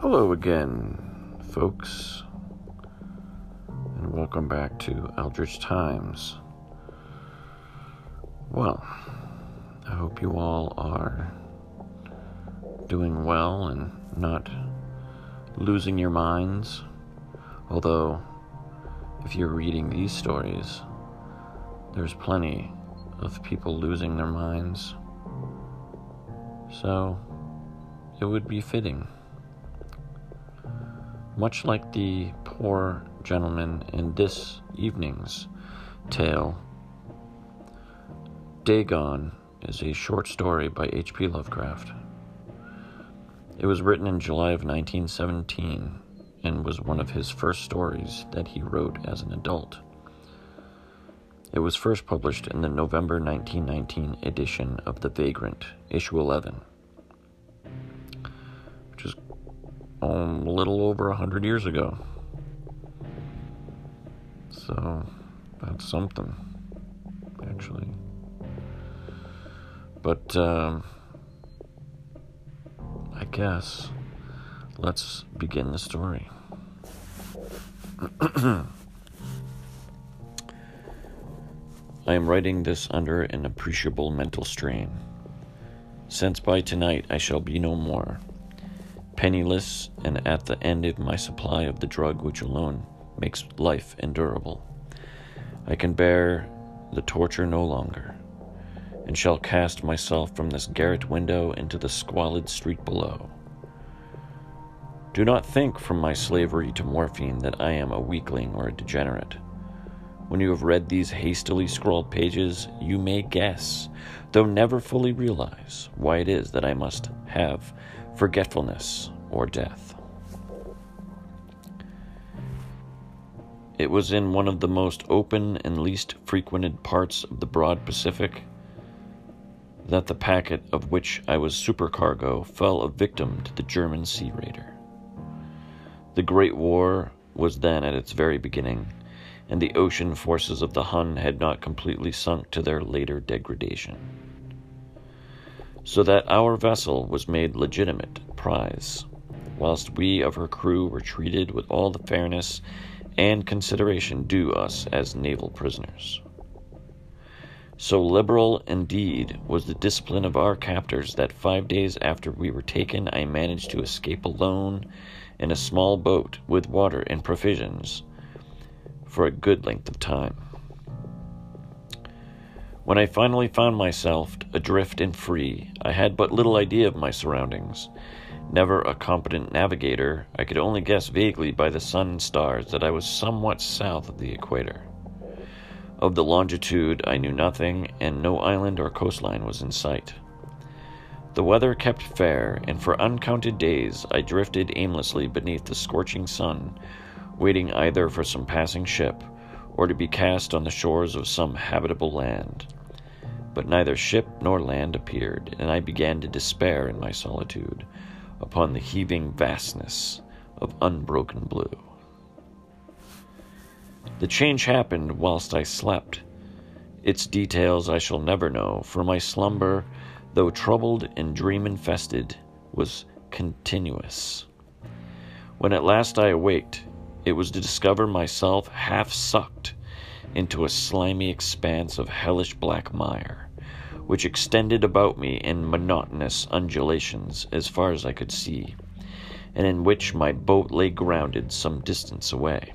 Hello again, folks, and welcome back to Eldritch Times. Well, I hope you all are doing well and not losing your minds. Although, if you're reading these stories, there's plenty of people losing their minds. So, it would be fitting. Much like the poor gentleman in this evening's tale, Dagon is a short story by H.P. Lovecraft. It was written in July of 1917 and was one of his first stories that he wrote as an adult. It was first published in the November 1919 edition of The Vagrant, issue 11, um, a little over a hundred years ago. So that's something, actually. But um, I guess let's begin the story. I am writing this under an appreciable mental strain. Since by tonight I shall be no more, penniless and at the end of my supply of the drug which alone makes life endurable, I can bear the torture no longer, and shall cast myself from this garret window into the squalid street below. Do not think from my slavery to morphine that I am a weakling or a degenerate. When you have read these hastily scrawled pages, you may guess, though never fully realize, why it is that I must have forgetfulness or death. It was in one of the most open and least frequented parts of the broad Pacific that the packet of which I was supercargo fell a victim to the German sea raider. The Great War was then at its very beginning and the ocean forces of the Hun had not completely sunk to their later degradation. So that our vessel was made legitimate prize, whilst we of her crew were treated with all the fairness and consideration due us as naval prisoners. So liberal, indeed, was the discipline of our captors that five days after we were taken, I managed to escape alone in a small boat with water and provisions for a good length of time. When I finally found myself adrift and free, I had but little idea of my surroundings. Never a competent navigator, I could only guess vaguely by the sun and stars that I was somewhat south of the equator. Of the longitude, I knew nothing, and no island or coastline was in sight. The weather kept fair, and for uncounted days I drifted aimlessly beneath the scorching sun, waiting either for some passing ship or to be cast on the shores of some habitable land. But neither ship nor land appeared, and I began to despair in my solitude upon the heaving vastness of unbroken blue. The change happened whilst I slept. Its details I shall never know, for my slumber, though troubled and dream infested, was continuous. When at last I awaked, it was to discover myself half sucked into a slimy expanse of hellish black mire, which extended about me in monotonous undulations as far as I could see, and in which my boat lay grounded some distance away.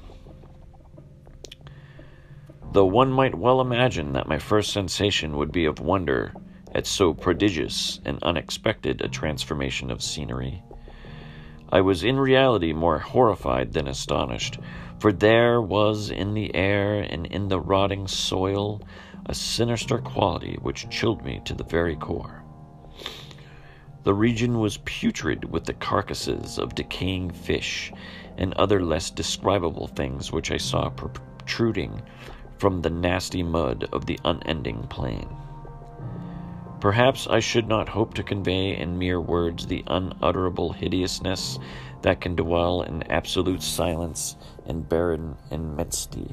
Though one might well imagine that my first sensation would be of wonder at so prodigious and unexpected a transformation of scenery, I was in reality more horrified than astonished, for there was in the air and in the rotting soil a sinister quality which chilled me to the very core. The region was putrid with the carcasses of decaying fish and other less describable things which I saw protruding from the nasty mud of the unending plain. Perhaps I should not hope to convey in mere words the unutterable hideousness that can dwell in absolute silence and barren immensity.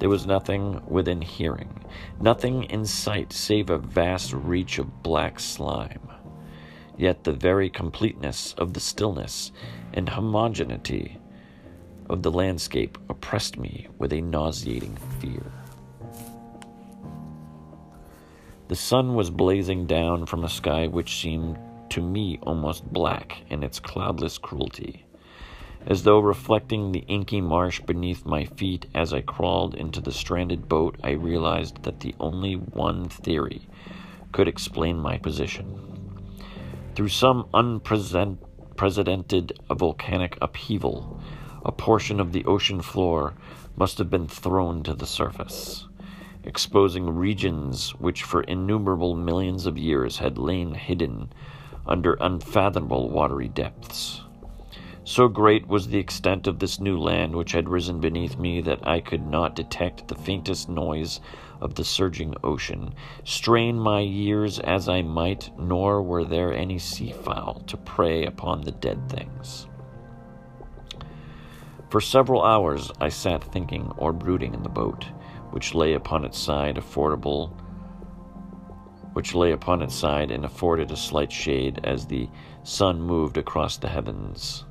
There was nothing within hearing, nothing in sight save a vast reach of black slime. yet the very completeness of the stillness and homogeneity of the landscape oppressed me with a nauseating fear. The sun was blazing down from a sky which seemed to me almost black in its cloudless cruelty. As though reflecting the inky marsh beneath my feet as I crawled into the stranded boat, I realized that the only one theory could explain my position. Through some unprecedented volcanic upheaval, a portion of the ocean floor must have been thrown to the surface exposing regions which for innumerable millions of years had lain hidden under unfathomable watery depths. So great was the extent of this new land which had risen beneath me that I could not detect the faintest noise of the surging ocean, strain my ears as I might, nor were there any sea fowl to prey upon the dead things. For several hours I sat thinking or brooding in the boat which lay upon its side affordable which lay upon its side and afforded a slight shade as the sun moved across the heavens.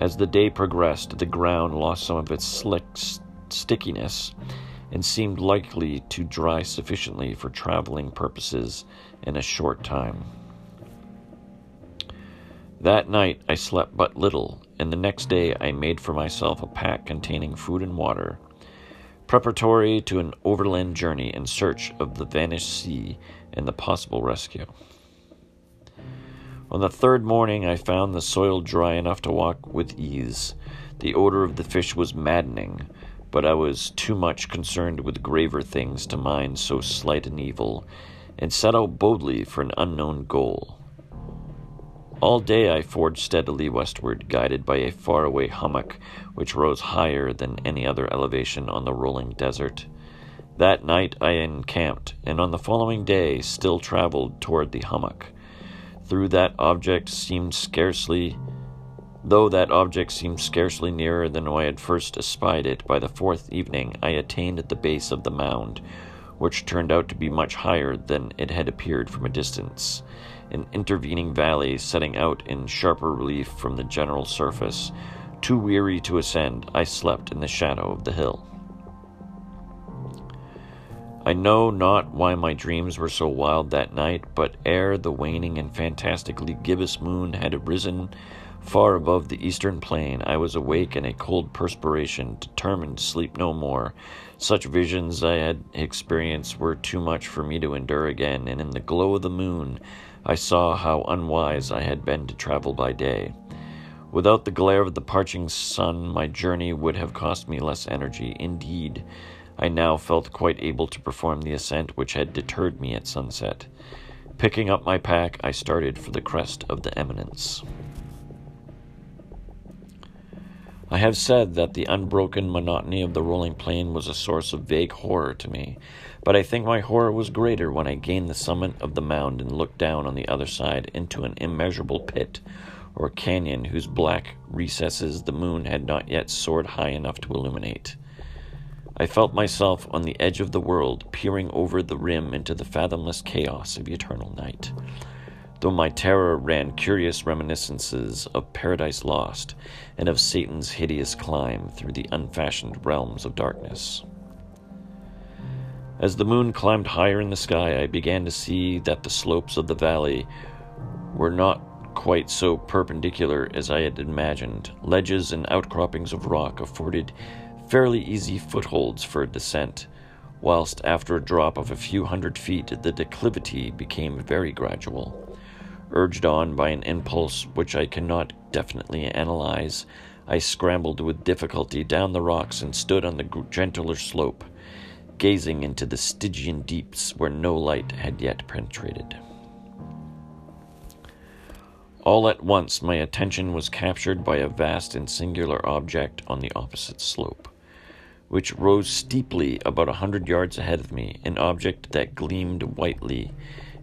As the day progressed, the ground lost some of its slick stickiness and seemed likely to dry sufficiently for traveling purposes in a short time. That night I slept but little, and the next day I made for myself a pack containing food and water preparatory to an overland journey in search of the vanished sea and the possible rescue. On the third morning, I found the soil dry enough to walk with ease. The odor of the fish was maddening, but I was too much concerned with graver things to mind so slight an evil, and set out boldly for an unknown goal. All day I forged steadily westward, guided by a faraway hummock which rose higher than any other elevation on the rolling desert. That night I encamped, and on the following day still traveled toward the hummock. Through that object seemed scarcely Though that object seemed scarcely nearer than when I had first espied it, by the fourth evening I attained the base of the mound, which turned out to be much higher than it had appeared from a distance an intervening valley setting out in sharper relief from the general surface. Too weary to ascend, I slept in the shadow of the hill. I know not why my dreams were so wild that night, but ere the waning and fantastically gibbous moon had arisen far above the eastern plain, I was awake in a cold perspiration, determined to sleep no more. Such visions I had experienced were too much for me to endure again, and in the glow of the moon I saw how unwise I had been to travel by day. Without the glare of the parching sun, my journey would have cost me less energy. Indeed, I now felt quite able to perform the ascent which had deterred me at sunset. Picking up my pack, I started for the crest of the eminence. I have said that the unbroken monotony of the rolling plain was a source of vague horror to me, but I think my horror was greater when I gained the summit of the mound and looked down on the other side into an immeasurable pit or canyon whose black recesses the moon had not yet soared high enough to illuminate. I felt myself on the edge of the world, peering over the rim into the fathomless chaos of eternal night. Though my terror ran curious reminiscences of Paradise Lost and of Satan's hideous climb through the unfashioned realms of darkness. As the moon climbed higher in the sky, I began to see that the slopes of the valley were not quite so perpendicular as I had imagined. Ledges and outcroppings of rock afforded fairly easy footholds for a descent, whilst after a drop of a few hundred feet the declivity became very gradual. Urged on by an impulse which I cannot definitely analyze, I scrambled with difficulty down the rocks and stood on the gentler slope gazing into the Stygian deeps where no light had yet penetrated. All at once, my attention was captured by a vast and singular object on the opposite slope, which rose steeply about a hundred yards ahead of me, an object that gleamed whitely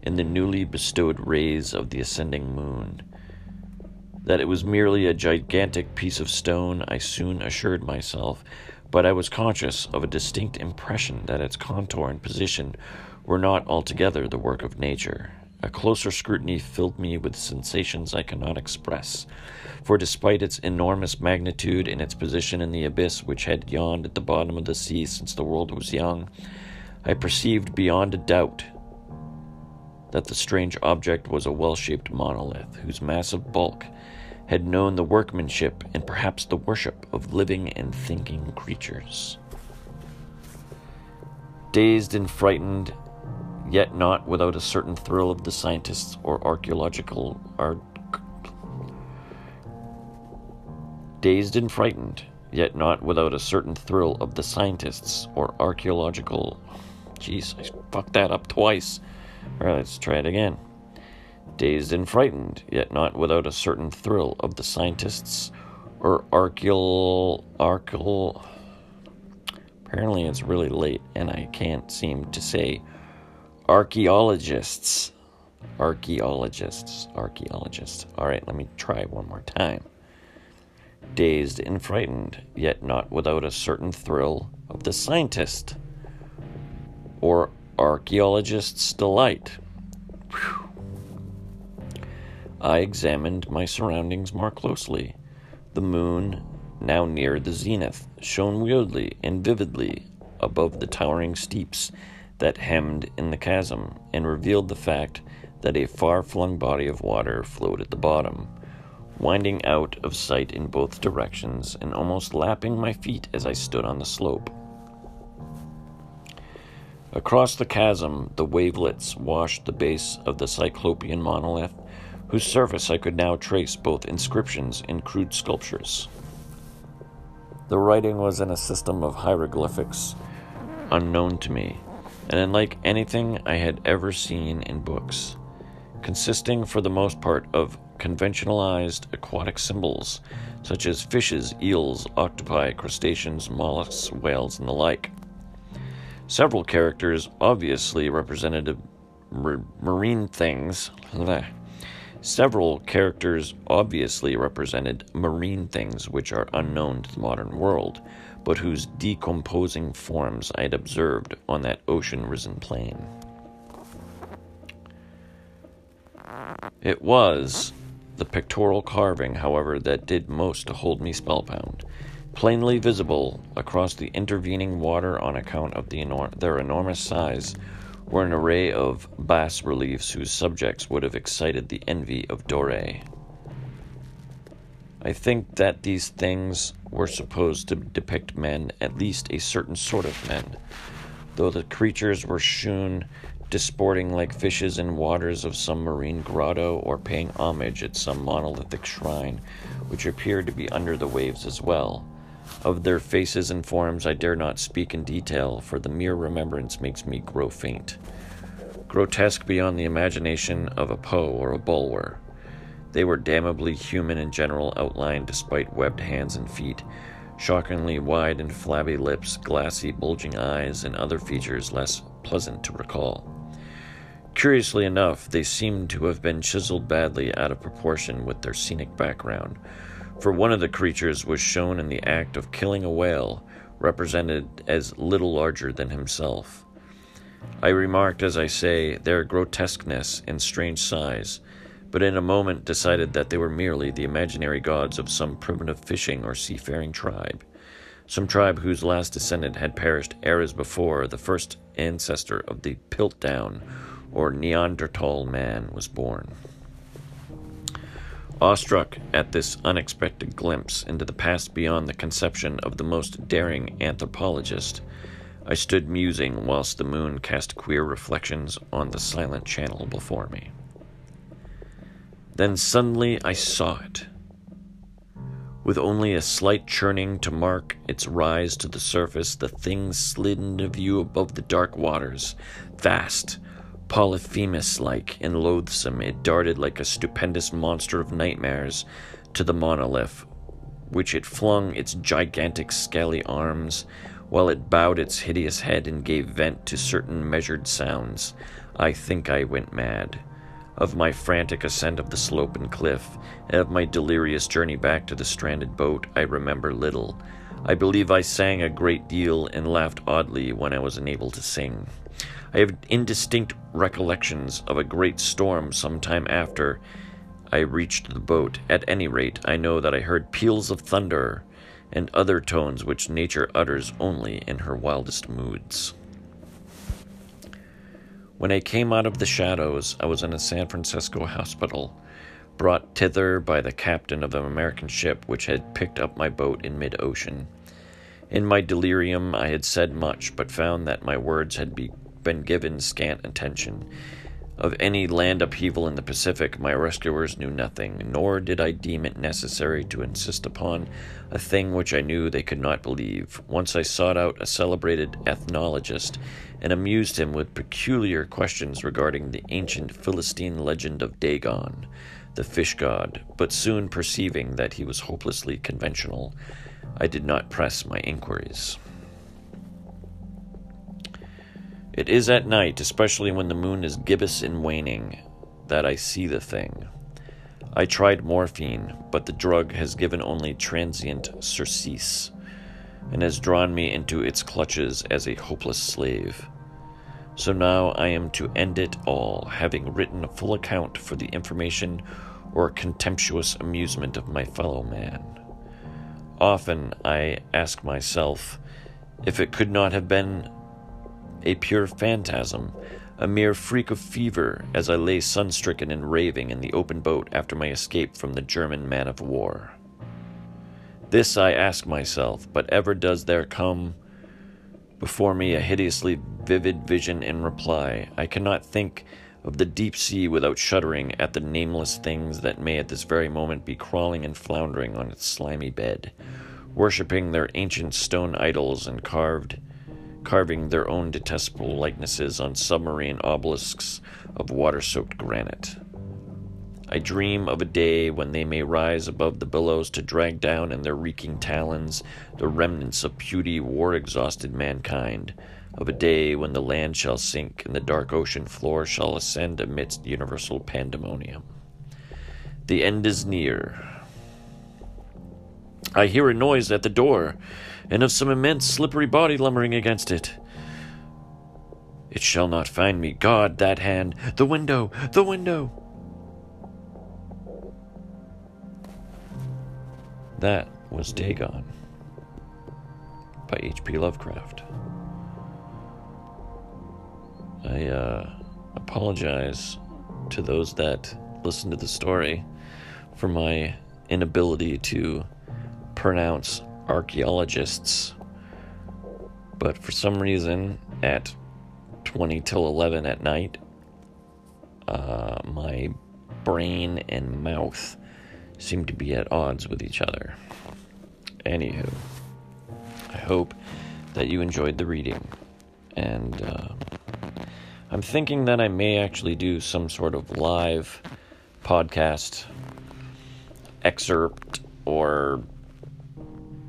in the newly bestowed rays of the ascending moon. That it was merely a gigantic piece of stone, I soon assured myself, but I was conscious of a distinct impression that its contour and position were not altogether the work of nature. A closer scrutiny filled me with sensations I cannot express, for despite its enormous magnitude and its position in the abyss which had yawned at the bottom of the sea since the world was young, I perceived beyond a doubt that the strange object was a well shaped monolith whose massive bulk had known the workmanship and perhaps the worship of living and thinking creatures. Dazed and frightened, yet not without a certain thrill of the scientists or archaeological. Dazed and frightened, yet not without a certain thrill of the scientists or archaeological. Jeez, I fucked that up twice. Alright, let's try it again. Dazed and frightened, yet not without a certain thrill of the scientists or archaeol. archaeol. Apparently, it's really late and I can't seem to say archaeologists. Archaeologists. Archaeologists. Alright, let me try one more time. Dazed and frightened, yet not without a certain thrill of the scientist or archaeologist's delight. Whew. I examined my surroundings more closely. The moon, now near the zenith, shone weirdly and vividly above the towering steeps that hemmed in the chasm and revealed the fact that a far flung body of water flowed at the bottom, winding out of sight in both directions and almost lapping my feet as I stood on the slope. Across the chasm, the wavelets washed the base of the Cyclopean monolith whose surface I could now trace both inscriptions and crude sculptures. The writing was in a system of hieroglyphics unknown to me, and unlike anything I had ever seen in books, consisting for the most part of conventionalized aquatic symbols such as fishes, eels, octopi, crustaceans, mollusks, whales, and the like. Several characters obviously represented marine things. Several characters obviously represented marine things which are unknown to the modern world, but whose decomposing forms I had observed on that ocean risen plain. It was the pictorial carving, however, that did most to hold me spellbound. Plainly visible across the intervening water on account of the enor- their enormous size were an array of bas reliefs whose subjects would have excited the envy of Doré. I think that these things were supposed to depict men, at least a certain sort of men, though the creatures were shewn disporting like fishes in waters of some marine grotto or paying homage at some monolithic shrine, which appeared to be under the waves as well. Of their faces and forms I dare not speak in detail, for the mere remembrance makes me grow faint. Grotesque beyond the imagination of a Poe or a Bulwer. They were damnably human in general outline despite webbed hands and feet, shockingly wide and flabby lips, glassy, bulging eyes, and other features less pleasant to recall. Curiously enough, they seemed to have been chiseled badly out of proportion with their scenic background, for one of the creatures was shown in the act of killing a whale, represented as little larger than himself. I remarked, as I say, their grotesqueness and strange size, but in a moment decided that they were merely the imaginary gods of some primitive fishing or seafaring tribe, some tribe whose last descendant had perished eras before the first ancestor of the Piltdown or Neanderthal man was born. Awestruck at this unexpected glimpse into the past beyond the conception of the most daring anthropologist, I stood musing whilst the moon cast queer reflections on the silent channel before me. Then suddenly I saw it. With only a slight churning to mark its rise to the surface, the thing slid into view above the dark waters, vast, Polyphemus like and loathsome, it darted like a stupendous monster of nightmares to the monolith, which it flung its gigantic scaly arms, while it bowed its hideous head and gave vent to certain measured sounds. I think I went mad. Of my frantic ascent of the slope and cliff, and of my delirious journey back to the stranded boat, I remember little. I believe I sang a great deal and laughed oddly when I was unable to sing. I have indistinct recollections of a great storm some time after I reached the boat. At any rate, I know that I heard peals of thunder and other tones which nature utters only in her wildest moods. When I came out of the shadows, I was in a San Francisco hospital, brought thither by the captain of an American ship which had picked up my boat in mid ocean. In my delirium, I had said much, but found that my words had be- been given scant attention. Of any land upheaval in the Pacific, my rescuers knew nothing, nor did I deem it necessary to insist upon a thing which I knew they could not believe. Once I sought out a celebrated ethnologist and amused him with peculiar questions regarding the ancient Philistine legend of Dagon, the fish god, but soon perceiving that he was hopelessly conventional, I did not press my inquiries. It is at night, especially when the moon is gibbous and waning, that I see the thing. I tried morphine, but the drug has given only transient surcease, and has drawn me into its clutches as a hopeless slave. So now I am to end it all, having written a full account for the information or contemptuous amusement of my fellow man. Often I ask myself if it could not have been a pure phantasm, a mere freak of fever, as I lay sunstricken and raving in the open boat after my escape from the German man of war. This I ask myself, but ever does there come before me a hideously vivid vision in reply. I cannot think of the deep sea without shuddering at the nameless things that may at this very moment be crawling and floundering on its slimy bed, worshipping their ancient stone idols and carved carving their own detestable likenesses on submarine obelisks of water soaked granite. I dream of a day when they may rise above the billows to drag down in their reeking talons the remnants of puny, war exhausted mankind, of a day when the land shall sink and the dark ocean floor shall ascend amidst universal pandemonium. The end is near. I hear a noise at the door and of some immense slippery body lumbering against it. It shall not find me. God, that hand! The window! The window! That was Dagon by H.P. Lovecraft. I uh, apologize to those that listen to the story for my inability to pronounce archaeologists. But for some reason, at 20 till 11 at night, uh, my brain and mouth seem to be at odds with each other. Anywho, I hope that you enjoyed the reading. And uh, I'm thinking that I may actually do some sort of live podcast excerpt or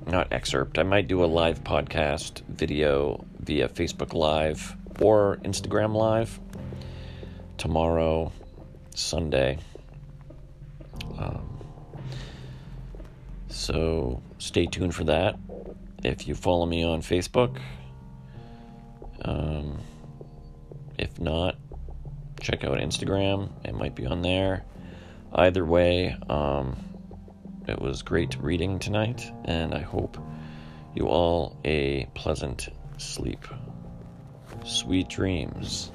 not excerpt. I might do a live podcast video via Facebook Live or Instagram Live tomorrow, Sunday. Um, so stay tuned for that. If you follow me on Facebook, um, if not, check out Instagram. It might be on there. Either way, um, it was great reading tonight, and I hope you all a pleasant sleep. Sweet dreams.